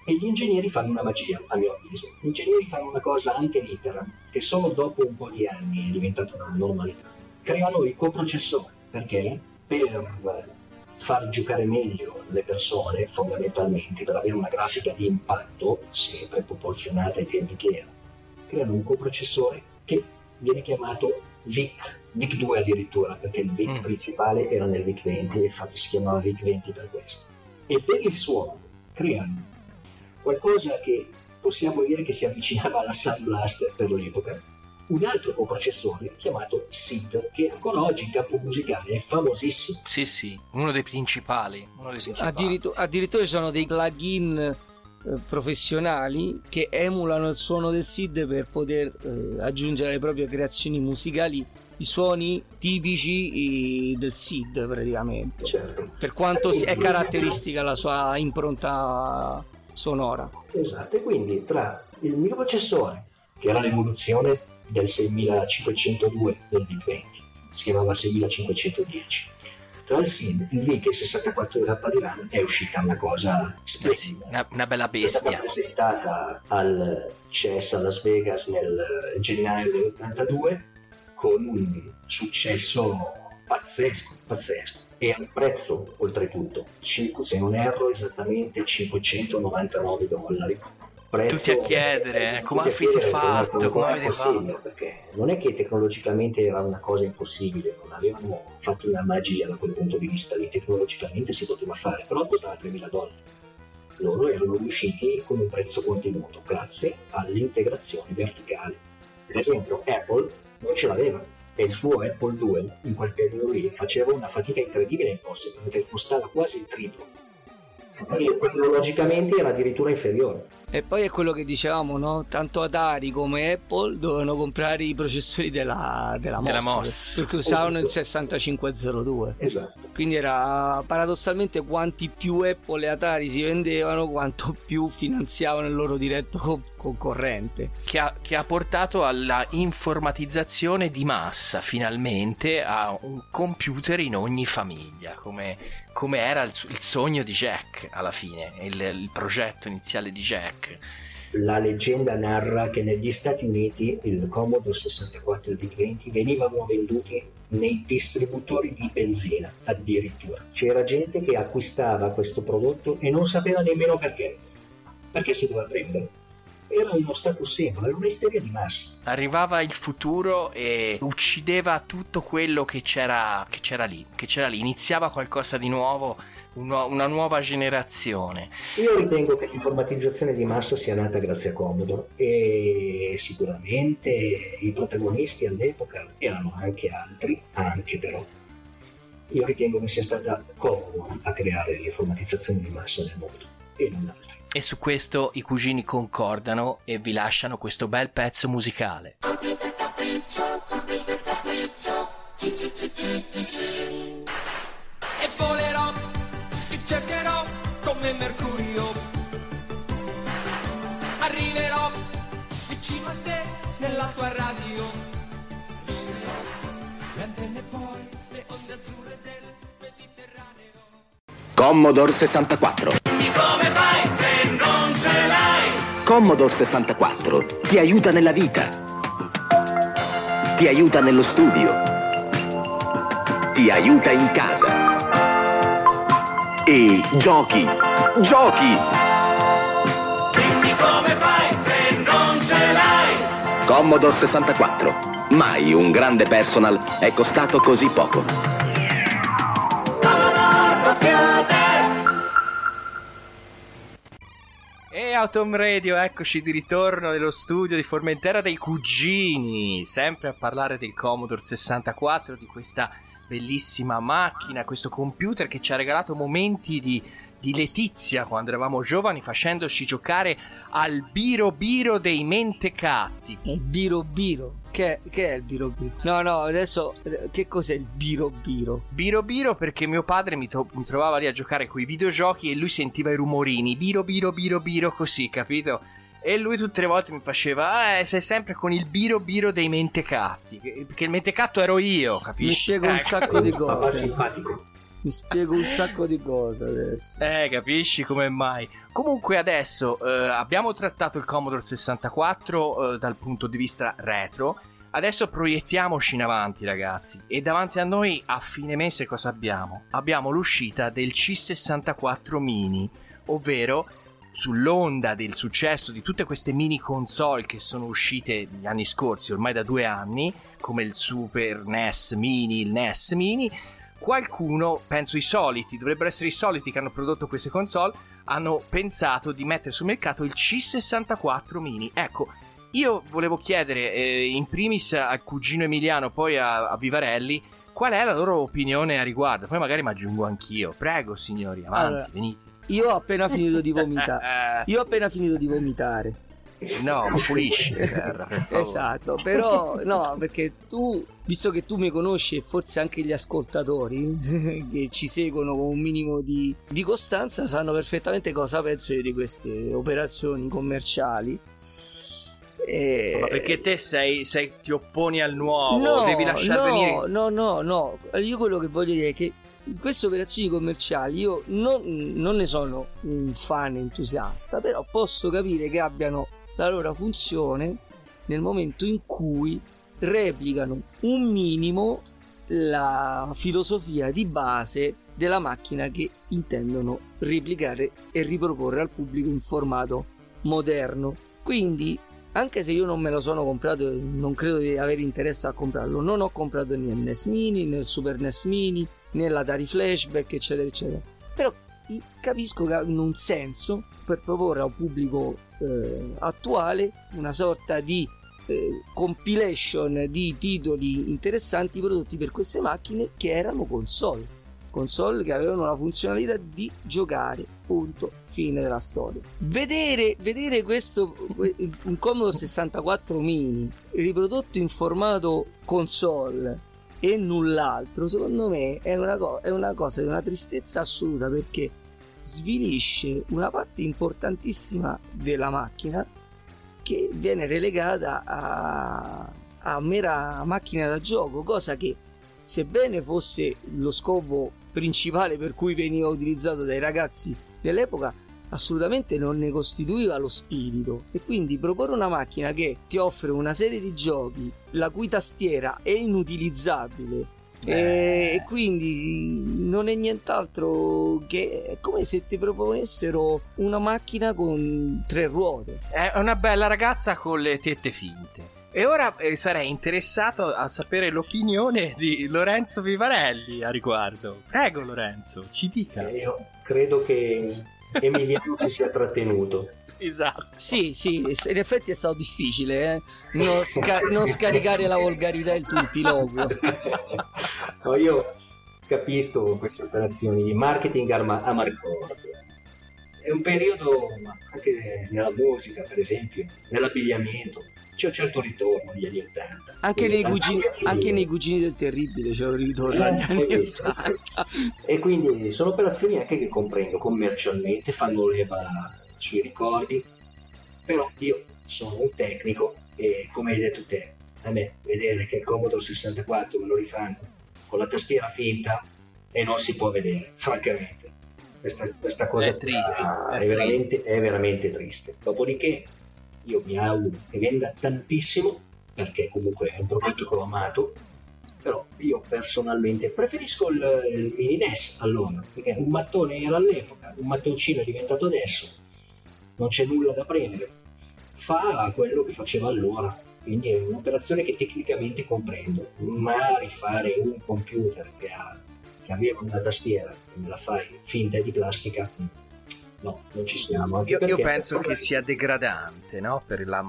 e gli ingegneri fanno una magia, a mio avviso. Gli ingegneri fanno una cosa litera, che solo dopo un po' di anni è diventata una normalità. Creano il coprocessore, perché per far giocare meglio le persone, fondamentalmente, per avere una grafica di impatto, sempre proporzionata ai tempi che era, creano un coprocessore che viene chiamato VIC, VIC 2 addirittura, perché il VIC Mm. principale era nel VIC 20 e infatti si chiamava VIC 20 per questo. E per il suono creano qualcosa che possiamo dire che si avvicinava alla Sun Blaster per l'epoca, un altro coprocessore chiamato SID, che ancora oggi in campo musicale è famosissimo. Sì, sì, uno dei principali. Uno dei principali. Addirittura, addirittura ci sono dei plugin eh, professionali che emulano il suono del SID per poter eh, aggiungere alle proprie creazioni musicali i suoni tipici del SID praticamente. Certo. Per quanto è caratteristica la sua impronta sonora. Esatto, e quindi tra il microprocessore, che era l'evoluzione del 6502 del VIC 20, si chiamava 6510, tra il SID, il VIC e il 64K di RAM è uscita una cosa splendida. Una, una bella È stata bestia. presentata al CES a Las Vegas nel gennaio dell'82 con un successo pazzesco, pazzesco. E al prezzo, oltretutto, cinque- se non erro esattamente 599 dollari. Prezzo, Tutti a chiedere, eh, come avete fatto, come- avete fatto. Perché non è che tecnologicamente era una cosa impossibile, non avevano fatto una magia da quel punto di vista lì, tecnologicamente si poteva fare, però costava 3.000 dollari loro erano riusciti con un prezzo contenuto grazie all'integrazione verticale. Per esempio, Apple non ce l'aveva. E il suo Apple 2 in quel periodo lì faceva una fatica incredibile in possession perché costava quasi il triplo e tecnologicamente era addirittura inferiore. E poi è quello che dicevamo, no? Tanto Atari come Apple dovevano comprare i processori della, della, Della MOS, MOS. perché usavano il Esatto. 6502. Esatto. Quindi era paradossalmente quanti più Apple e Atari si vendevano, quanto più finanziavano il loro diretto co- concorrente. Che ha, che ha portato alla informatizzazione di massa finalmente a un computer in ogni famiglia, come, come era il, il sogno di Jack alla fine, il, il progetto iniziale di Jack. La leggenda narra che negli Stati Uniti il Commodore 64 e il VIC-20 venivano venduti nei distributori di benzina addirittura. C'era gente che acquistava questo prodotto e non sapeva nemmeno perché. Perché si doveva prendere. Era uno status symbol, era un'isteria di massa. Arrivava il futuro e uccideva tutto quello che c'era, che c'era lì, che c'era lì, iniziava qualcosa di nuovo, un nu- una nuova generazione. Io ritengo che l'informatizzazione di massa sia nata grazie a Commodore e sicuramente i protagonisti all'epoca erano anche altri, anche però. Io ritengo che sia stata Commodore a creare l'informatizzazione di massa nel mondo e non altri. E su questo i cugini concordano e vi lasciano questo bel pezzo musicale. E volerò, ti cercherò come Mercurio. Arriverò vicino a te nella tua radio. Vivrò le antenne poi le onde azzurre del Mediterraneo. Commodore 64. Commodore 64 ti aiuta nella vita. Ti aiuta nello studio. Ti aiuta in casa. E giochi, giochi! Dimmi come fai se non ce l'hai? Commodore 64. Mai un grande personal è costato così poco. E Autumn Radio, eccoci di ritorno nello studio di Formentera dei Cugini, sempre a parlare del Commodore 64, di questa bellissima macchina, questo computer che ci ha regalato momenti di, di Letizia quando eravamo giovani facendoci giocare al biro biro dei mentecatti. Il biro biro. Che, che è il biro biro? No, no, adesso eh, che cos'è il biro biro? Biro biro perché mio padre mi, to- mi trovava lì a giocare con i videogiochi e lui sentiva i rumorini, biro biro biro biro così, capito? E lui tutte le volte mi faceva, eh, sei sempre con il biro biro dei mentecatti. che- Perché il mentecatto ero io, capisci? Mi spiego un Ecco. sacco di Papà cose. simpatico. Mi spiego un sacco di cose adesso. Eh, capisci come mai. Comunque adesso eh, abbiamo trattato il Commodore 64 eh, dal punto di vista retro. Adesso proiettiamoci in avanti, ragazzi. E davanti a noi a fine mese cosa abbiamo? Abbiamo l'uscita del C64 Mini, ovvero sull'onda del successo di tutte queste mini console che sono uscite negli anni scorsi, ormai da due anni, come il Super NES Mini, il NES Mini, qualcuno, penso i soliti, dovrebbero essere i soliti che hanno prodotto queste console, hanno pensato di mettere sul mercato il C64 Mini. Ecco, io volevo chiedere eh, in primis al cugino Emiliano, poi a, a Vivarelli, qual è la loro opinione a riguardo. Poi magari mi aggiungo anch'io. Prego, signori, avanti, Allora, venite. Io ho appena finito di vomitare. [LAUGHS] Io ho appena finito di vomitare. No, [LAUGHS] pulisci terra, per. Esatto, però no, perché tu, visto che tu mi conosci e forse anche gli ascoltatori [LAUGHS] che ci seguono con un minimo di, di costanza, sanno perfettamente cosa penso io di queste operazioni commerciali. E- Ma perché te sei, sei- ti opponi al nuovo, no, devi lasciar no, venire... no, no, no. Io quello che voglio dire è che queste operazioni commerciali io non, non ne sono un fan entusiasta, però posso capire che abbiano la loro funzione nel momento in cui replicano un minimo la filosofia di base della macchina che intendono replicare e riproporre al pubblico in formato moderno. Quindi, anche se io non me lo sono comprato non credo di avere interesse a comprarlo, non ho comprato né il NES Mini, né il Super NES Mini, né l'Atari Flashback, eccetera, eccetera. Capisco che hanno un senso per proporre a un pubblico eh, attuale una sorta di eh, compilation di titoli interessanti prodotti per queste macchine che erano console. Console che avevano la funzionalità di giocare punto fine della storia. Vedere, vedere questo un Commodore 64 mini riprodotto in formato console e null'altro secondo me è una, co- è una cosa di una tristezza assoluta perché svilisce una parte importantissima della macchina che viene relegata a, a mera macchina da gioco, cosa che sebbene fosse lo scopo principale per cui veniva utilizzato dai ragazzi dell'epoca, assolutamente non ne costituiva lo spirito e quindi proporre una macchina che ti offre una serie di giochi la cui tastiera è inutilizzabile e quindi non è nient'altro che è come se ti proponessero una macchina con tre ruote È una bella ragazza con le tette finte. E ora eh, sarei interessato a sapere l'opinione di Lorenzo Vivarelli a riguardo. Prego Lorenzo, ci dica. Eh, Io credo che Emiliano si sia trattenuto. Esatto. Sì, sì, in effetti è stato difficile eh? non, sca- non scaricare la volgarità e il turpiloquio. No, io capisco queste operazioni di marketing arma- a marcord. È un periodo anche nella musica, per esempio, nell'abbigliamento. C'è un certo ritorno negli anni 80. Anche nei, cugini, anche nei cugini del terribile c'è un ritorno agli Eh, anni hai visto? 80. E quindi sono operazioni anche che comprendo commercialmente, fanno leva sui ricordi, però io sono un tecnico e come hai detto te, a me vedere che il Commodore 64 me lo rifanno con la tastiera finta e non si può vedere, francamente. Questa, questa cosa È triste, è è, veramente, è veramente triste. Dopodiché io mi auguro che venda tantissimo perché comunque è un prodotto che ho amato però io personalmente preferisco il, il mini NES allora perché un mattone era all'epoca un mattoncino è diventato adesso non c'è nulla da premere fa quello che faceva allora quindi è un'operazione che tecnicamente comprendo ma rifare un computer che, ha, che aveva una tastiera e me la fai finta di plastica no non ci siamo anche Io, io penso che sia degradante, no? Per la,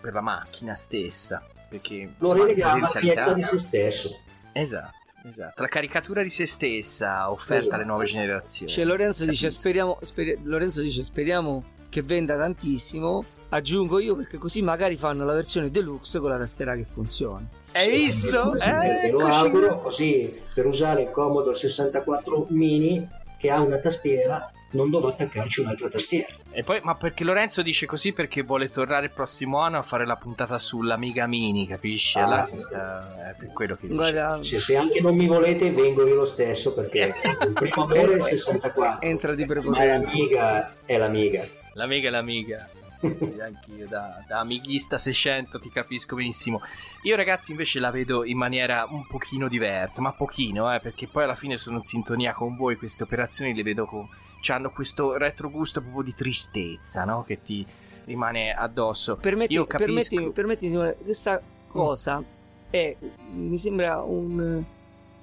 per la macchina stessa. Perché lo relega a potenzialità- macchietta di se stesso Esatto. Esatto, la caricatura di se stessa offerta Esatto. alle nuove generazioni. Cioè Lorenzo dice, speriamo, speri- Lorenzo dice speriamo che venda tantissimo. Aggiungo io perché così magari fanno la versione deluxe con la tastiera che funziona. Hai visto? Sì, me lo auguro così per usare il Commodore 64 mini che ha una tastiera non dovrò attaccarci un'altra tastiera. E poi, ma perché Lorenzo dice così perché vuole tornare il prossimo anno a fare la puntata sull'Amiga Mini, capisci? Ah, Allora sì. si sta... È quello che dice. Guarda, Se, se anche non mi volete vengo io lo stesso perché [LAUGHS] il primo amore è il 64 entra di ma prepotenza. l'amiga è l'amiga L'amiga è l'amiga. Sì, sì, [LAUGHS] anch'io da, da amighista 600 ti capisco benissimo. Io ragazzi invece la vedo in maniera un pochino diversa, ma pochino, eh, perché poi alla fine sono in sintonia con voi, queste operazioni le vedo con... hanno questo retrogusto proprio di tristezza, no? Che ti rimane addosso. Permetti, Io capisco... permettimi, permettimi, questa cosa è, mi sembra un,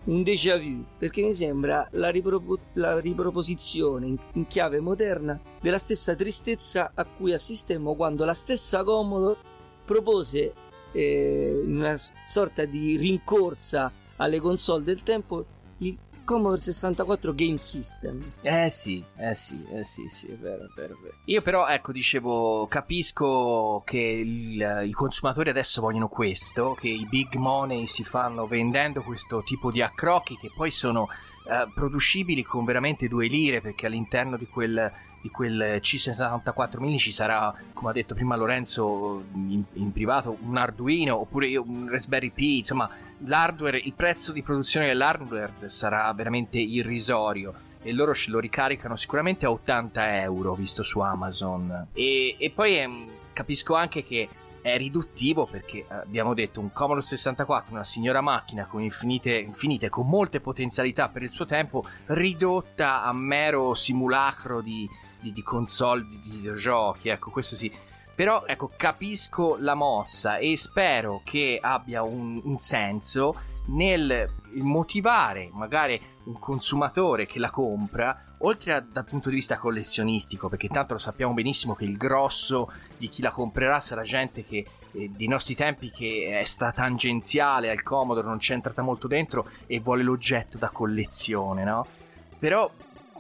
un déjà vu, perché mi sembra la, ripropo- la riproposizione in, in chiave moderna della stessa tristezza a cui assistemmo quando la stessa Commodore propose eh, una sorta di rincorsa alle console del tempo il Commodore 64 Game System. Eh sì, eh sì, eh sì, sì, è vero, è vero, è vero. Io però, ecco, dicevo, capisco che il- i consumatori adesso vogliono questo, che i big money si fanno vendendo questo tipo di accrocchi che poi sono eh, producibili con veramente due lire, perché all'interno di quel, di quel C64 mini ci sarà, come ha detto prima Lorenzo in, in privato, un Arduino oppure un Raspberry Pi, insomma, l'hardware, il prezzo di produzione dell'hardware sarà veramente irrisorio e loro ce lo ricaricano sicuramente a 80 euro visto su Amazon. E, e poi ehm, capisco anche che è riduttivo perché eh, abbiamo detto un Commodore 64 una signora macchina con infinite, infinite con molte potenzialità per il suo tempo ridotta a mero simulacro di, di, di console di, videogiochi ecco questo sì però ecco capisco la mossa e spero che abbia un, un senso nel motivare magari un consumatore che la compra oltre a, dal punto di vista collezionistico perché tanto lo sappiamo benissimo che il grosso di chi la comprerà sarà gente che eh, dei nostri tempi che è stata tangenziale al Commodore non c'è entrata molto dentro e vuole l'oggetto da collezione no? però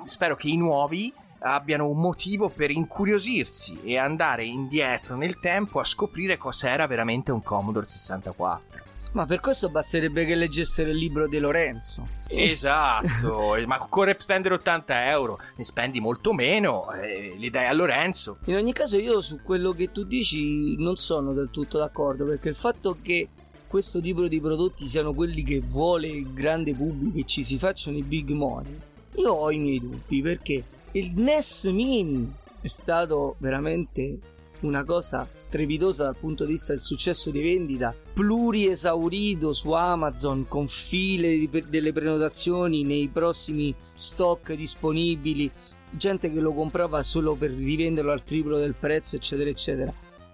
spero che i nuovi abbiano un motivo per incuriosirsi e andare indietro nel tempo a scoprire cos'era veramente un Commodore 64 Ma per questo basterebbe che leggessero il libro di Lorenzo. Esatto, [LAUGHS] ma occorre spendere 80 euro, ne spendi molto meno, eh, li dai a Lorenzo. In ogni caso io su quello che tu dici non sono del tutto d'accordo perché il fatto che questo tipo di prodotti siano quelli che vuole il grande pubblico e ci si facciano i big money, io ho i miei dubbi perché il NES Mini è stato veramente una cosa strepitosa dal punto di vista del successo di vendita, pluriesaurito su Amazon con file di- delle prenotazioni nei prossimi stock disponibili, gente che lo comprava solo per rivenderlo al triplo del prezzo, eccetera, eccetera.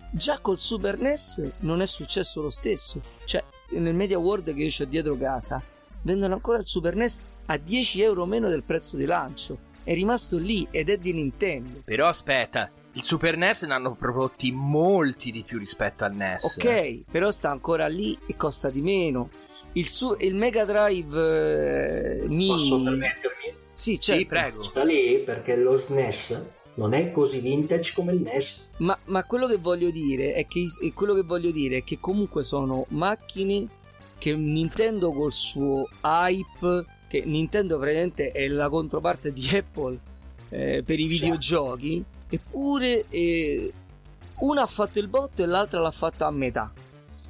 Già col Super NES non è successo lo stesso. Cioè, nel Media World che io ho dietro casa, vendono ancora il Super NES a 10 euro meno del prezzo di lancio. È rimasto lì ed è di Nintendo. Però aspetta, il Super NES ne hanno prodotti molti di più rispetto al NES. Ok, però sta ancora lì e costa di meno. Il, su- il Mega Drive eh, Mini. Posso permettermi? Sì, certo. Sì, prego. Sta lì perché lo SNES non è così vintage come il NES. Ma, ma quello che voglio dire è che, quello che voglio dire è che comunque sono macchine che Nintendo col suo hype, che Nintendo praticamente è la controparte di Apple eh, per i videogiochi, eppure eh, una ha fatto il botto e l'altra l'ha fatta a metà.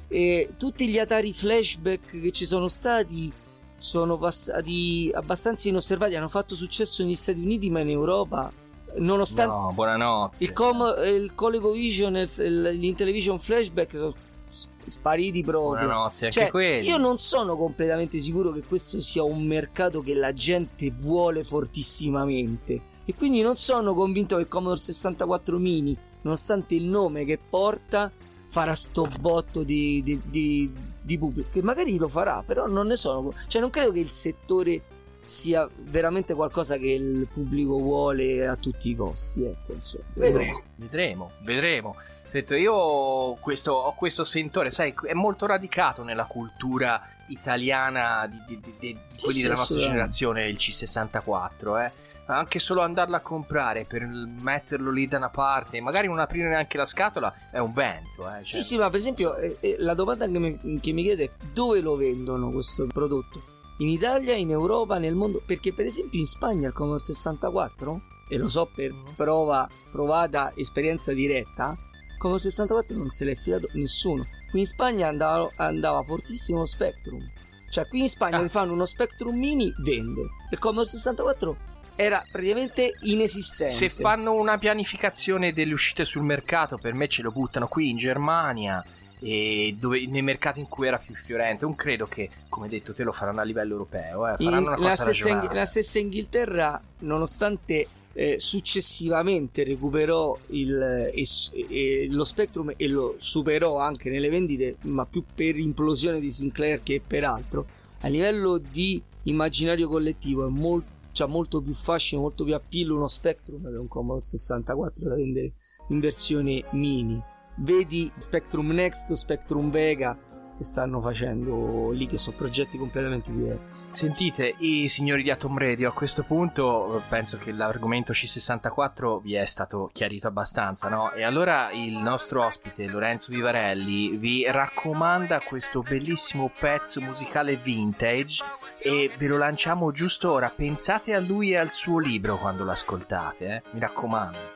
E tutti gli Atari flashback che ci sono stati sono passati abbastanza inosservati, hanno fatto successo negli Stati Uniti ma in Europa nonostante No, buonanotte. il, com- il ColecoVision e il- l'Intellivision Flashback sono spariti proprio. Buonanotte, Cioè, io non sono completamente sicuro che questo sia un mercato che la gente vuole fortissimamente. E quindi non sono convinto che il Commodore 64 Mini, nonostante il nome che porta, farà sto botto di, di- di- di pubblico. Che magari lo farà, però non ne sono. Cioè, non credo che il settore sia veramente qualcosa che il pubblico vuole a tutti i costi. Ecco, insomma. Vedremo. Vedremo, vedremo. Sento, io questo, ho questo sentore, sai, è molto radicato nella cultura italiana di, di- di- di Sì, quelli sì, della nostra generazione, il C64, eh. Anche solo andarlo a comprare per metterlo lì da una parte, magari non aprire neanche la scatola, è un vento. Eh. Sì, cioè. sì, ma per esempio eh, eh, la domanda che mi, che mi chiede è dove lo vendono questo prodotto? In Italia, in Europa, nel mondo? Perché per esempio in Spagna il Commodore 64, e lo so per prova, provata esperienza diretta, il Commodore 64 non se l'è fidato nessuno. Qui in Spagna andava, andava fortissimo lo Spectrum. Cioè qui in Spagna Ah. fanno uno Spectrum Mini, vende. Il Commodore 64 era praticamente inesistente. Se fanno una pianificazione delle uscite sul mercato, per me ce lo buttano qui in Germania e dove- nei mercati in cui era più fiorente. Non credo che, come detto, te lo faranno a livello europeo. Eh. In- Faranno una la, cosa stessa, Ing- ragionata. la stessa Inghilterra, nonostante eh, successivamente recuperò il, e e lo Spectrum e lo superò anche nelle vendite, ma più per implosione di Sinclair che per altro, a livello di immaginario collettivo è molto, c'ha molto più fascino, molto più appeal uno Spectrum che un Commodore 64 da vendere in versione mini. Vedi Spectrum Next, Spectrum Vega che stanno facendo lì, che sono progetti completamente diversi. Sentite, i signori di Atom Radio, a questo punto penso che l'argomento C64 vi è stato chiarito abbastanza, no? E allora il nostro ospite, Lorenzo Vivarelli, vi raccomanda questo bellissimo pezzo musicale vintage e ve lo lanciamo giusto ora. Pensate a lui e al suo libro quando lo ascoltate, eh? Mi raccomando.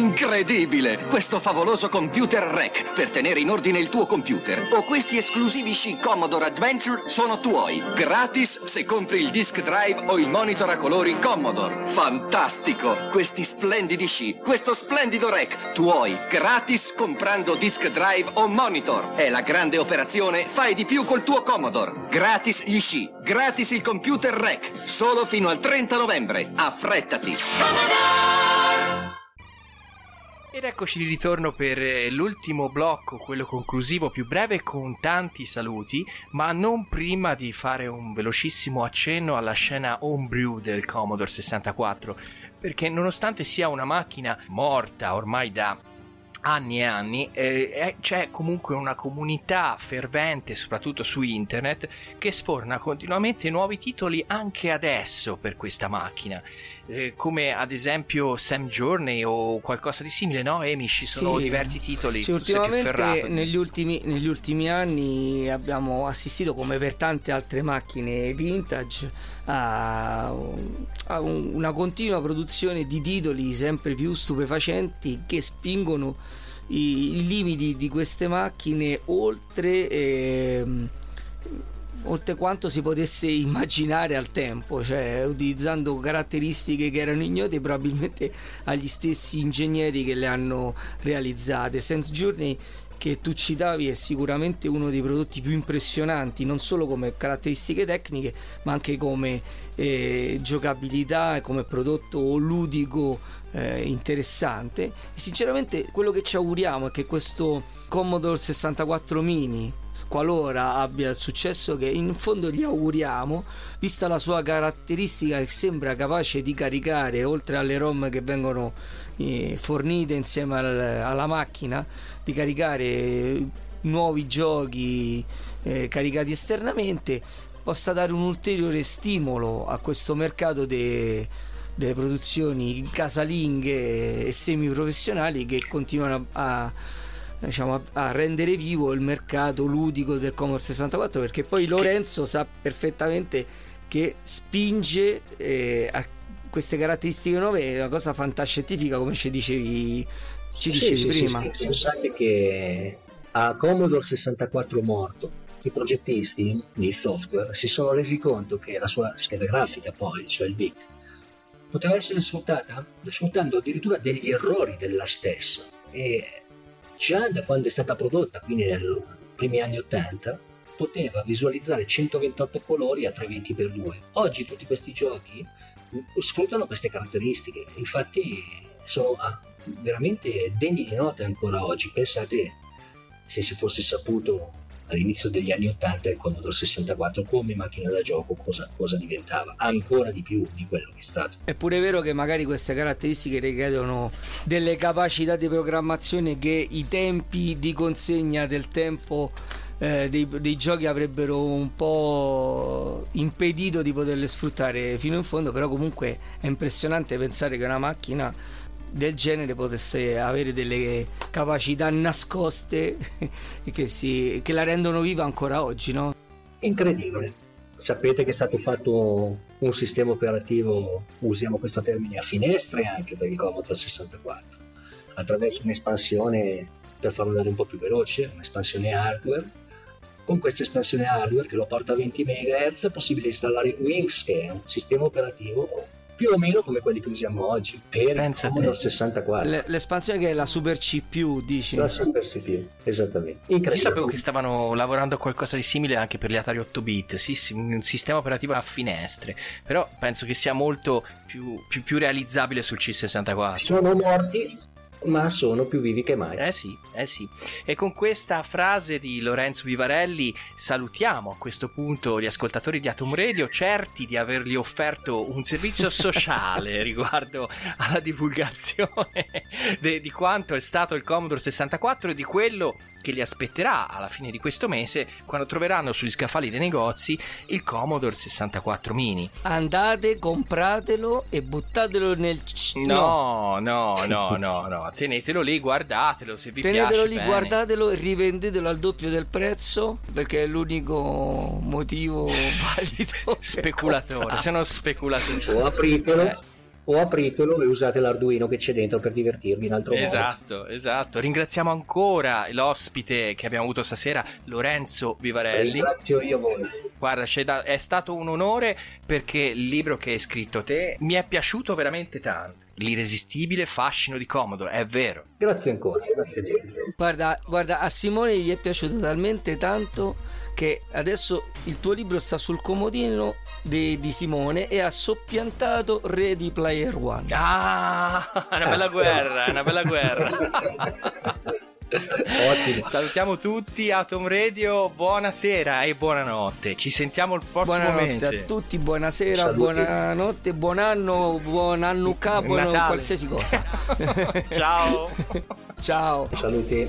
Incredibile! Questo favoloso computer rec per tenere in ordine il tuo computer o questi esclusivi sci Commodore Adventure sono tuoi, gratis se compri il disk drive o il monitor a colori Commodore. Fantastico! Questi splendidi sci, questo splendido rec, tuoi, gratis comprando disk drive o monitor. È la grande operazione Fai di più col tuo Commodore. Gratis gli sci, gratis il computer rec, solo fino al 30 novembre. Affrettati! Ed eccoci di ritorno per eh, l'ultimo blocco, quello conclusivo più breve con tanti saluti, ma non prima di fare un velocissimo accenno alla scena homebrew del Commodore 64, perché nonostante sia una macchina morta ormai da anni e anni, eh, c'è comunque una comunità fervente, soprattutto su internet, che sforna continuamente nuovi titoli anche adesso per questa macchina. Eh, come ad esempio Sam Journey o qualcosa di simile, no? Amy, ci sono Sì. diversi titoli. Ferrato. ultimamente negli ultimi, negli ultimi anni abbiamo assistito, come per tante altre macchine vintage, a, a un- una continua produzione di titoli sempre più stupefacenti che spingono i, i limiti di queste macchine oltre. ehm, oltre quanto si potesse immaginare al tempo, cioè utilizzando caratteristiche che erano ignote probabilmente agli stessi ingegneri che le hanno realizzate. Sense Journey che tu citavi è sicuramente uno dei prodotti più impressionanti, non solo come caratteristiche tecniche, ma anche come eh, giocabilità come prodotto ludico eh, interessante. E sinceramente quello che ci auguriamo è che questo Commodore 64 mini qualora abbia il successo che in fondo gli auguriamo, vista la sua caratteristica che sembra capace di caricare oltre alle ROM che vengono eh, fornite insieme al- alla macchina, di caricare nuovi giochi eh, caricati esternamente, possa dare un ulteriore stimolo a questo mercato de- delle produzioni casalinghe e semiprofessionali che continuano a, a diciamo, a, a rendere vivo il mercato ludico del Commodore 64 perché poi Lorenzo sa perfettamente che spinge eh, a queste caratteristiche nuove è una cosa fantascientifica come ci dicevi, ci Sì, dicevi sì, sì, prima. sì. Pensate che a Commodore 64 morto i progettisti di software si sono resi conto che la sua scheda grafica poi, cioè il VIC, poteva essere sfruttata sfruttando addirittura degli errori della stessa e già da quando è stata prodotta, quindi nei primi anni 80, poteva visualizzare 128 colori a 320x2. Oggi tutti questi giochi sfruttano queste caratteristiche, infatti sono ah, veramente degni di nota ancora oggi. Pensate se si fosse saputo all'inizio degli anni 80 il Commodore 64 come macchina da gioco cosa, cosa diventava, ancora di più di quello che è stato. È pure vero che magari queste caratteristiche richiedono delle capacità di programmazione che i tempi di consegna del tempo eh, dei, dei giochi avrebbero un po' impedito di poterle sfruttare fino in fondo, però comunque è impressionante pensare che una macchina del genere potesse avere delle capacità nascoste [LAUGHS] che, si, che la rendono viva ancora oggi, no? Incredibile. Sapete che è stato fatto un sistema operativo, usiamo questo termine, a finestre anche per il Commodore 64, attraverso un'espansione per farlo andare un po' più veloce, un'espansione hardware. Con questa espansione hardware che lo porta a 20 MHz è possibile installare Wings, che è un sistema operativo più o meno come quelli che usiamo oggi per il Commodore 64. L- l'espansione che è la Super CPU, dici? La Super CPU, esattamente. Io Incredibile. sapevo che stavano lavorando a qualcosa di simile anche per gli Atari 8 bit, sì, sì, un sistema operativo a finestre, però penso che sia molto più, più- più realizzabile sul C64. Sono morti, ma sono più vivi che mai. Eh sì, eh sì. E con questa frase di Lorenzo Vivarelli salutiamo a questo punto gli ascoltatori di Atom Radio, certi di avergli offerto un servizio [LAUGHS] sociale riguardo alla divulgazione [LAUGHS] de- di quanto è stato il Commodore 64 e di quello che li aspetterà alla fine di questo mese quando troveranno sugli scaffali dei negozi il Commodore 64 mini. Andate, compratelo e buttatelo nel... c- No, no, no, no, no, tenetelo lì, guardatelo se vi Tenetelo piace. lì, bene. guardatelo e rivendetelo al doppio del prezzo perché è l'unico motivo [LAUGHS] valido. Speculatore, sono speculatori. O apritelo, Eh. O apritelo e usate l'Arduino che c'è dentro per divertirvi in altro modo. Esatto, esatto. Ringraziamo ancora l'ospite che abbiamo avuto stasera, Lorenzo Vivarelli. Ringrazio io voi. Guarda, c'è da- è stato un onore perché il libro che hai scritto te mi è piaciuto veramente tanto. L'irresistibile fascino di Commodore, è vero. Grazie ancora, grazie mille. Guarda, guarda, a Simone gli è piaciuto talmente tanto che adesso il tuo libro sta sul comodino di, di Simone e ha soppiantato Ready Player One. Ah, è una bella guerra, è una bella guerra. Ottimo. Salutiamo tutti, Atom Radio, buonasera e buonanotte. Ci sentiamo il prossimo Buonanotte mese. a tutti, buonasera, Saluti. buonanotte, buon anno, buon anno buon Natale. qualsiasi cosa. [LAUGHS] Ciao. [LAUGHS] Ciao. Saluti.